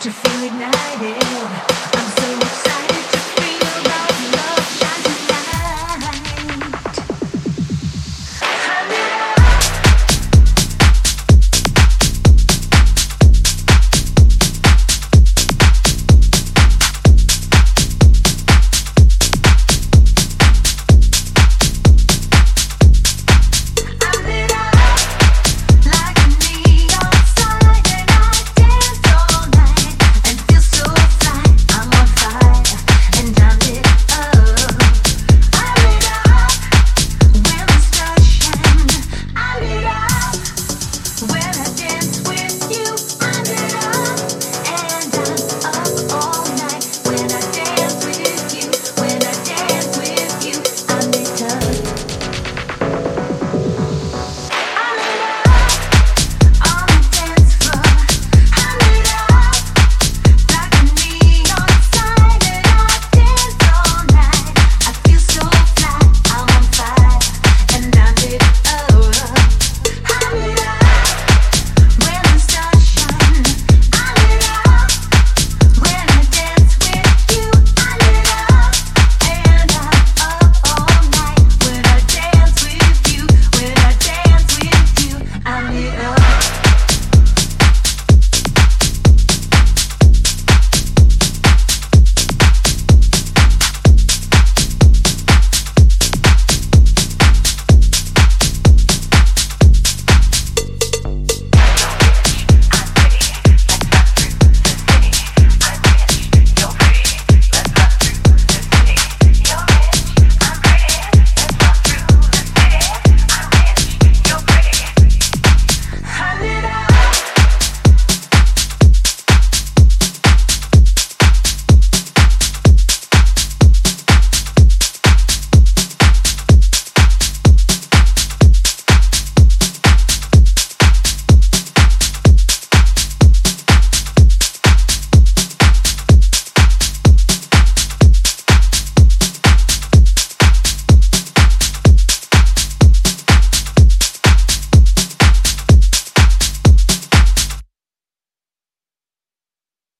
to feel ignited. I'm so excited.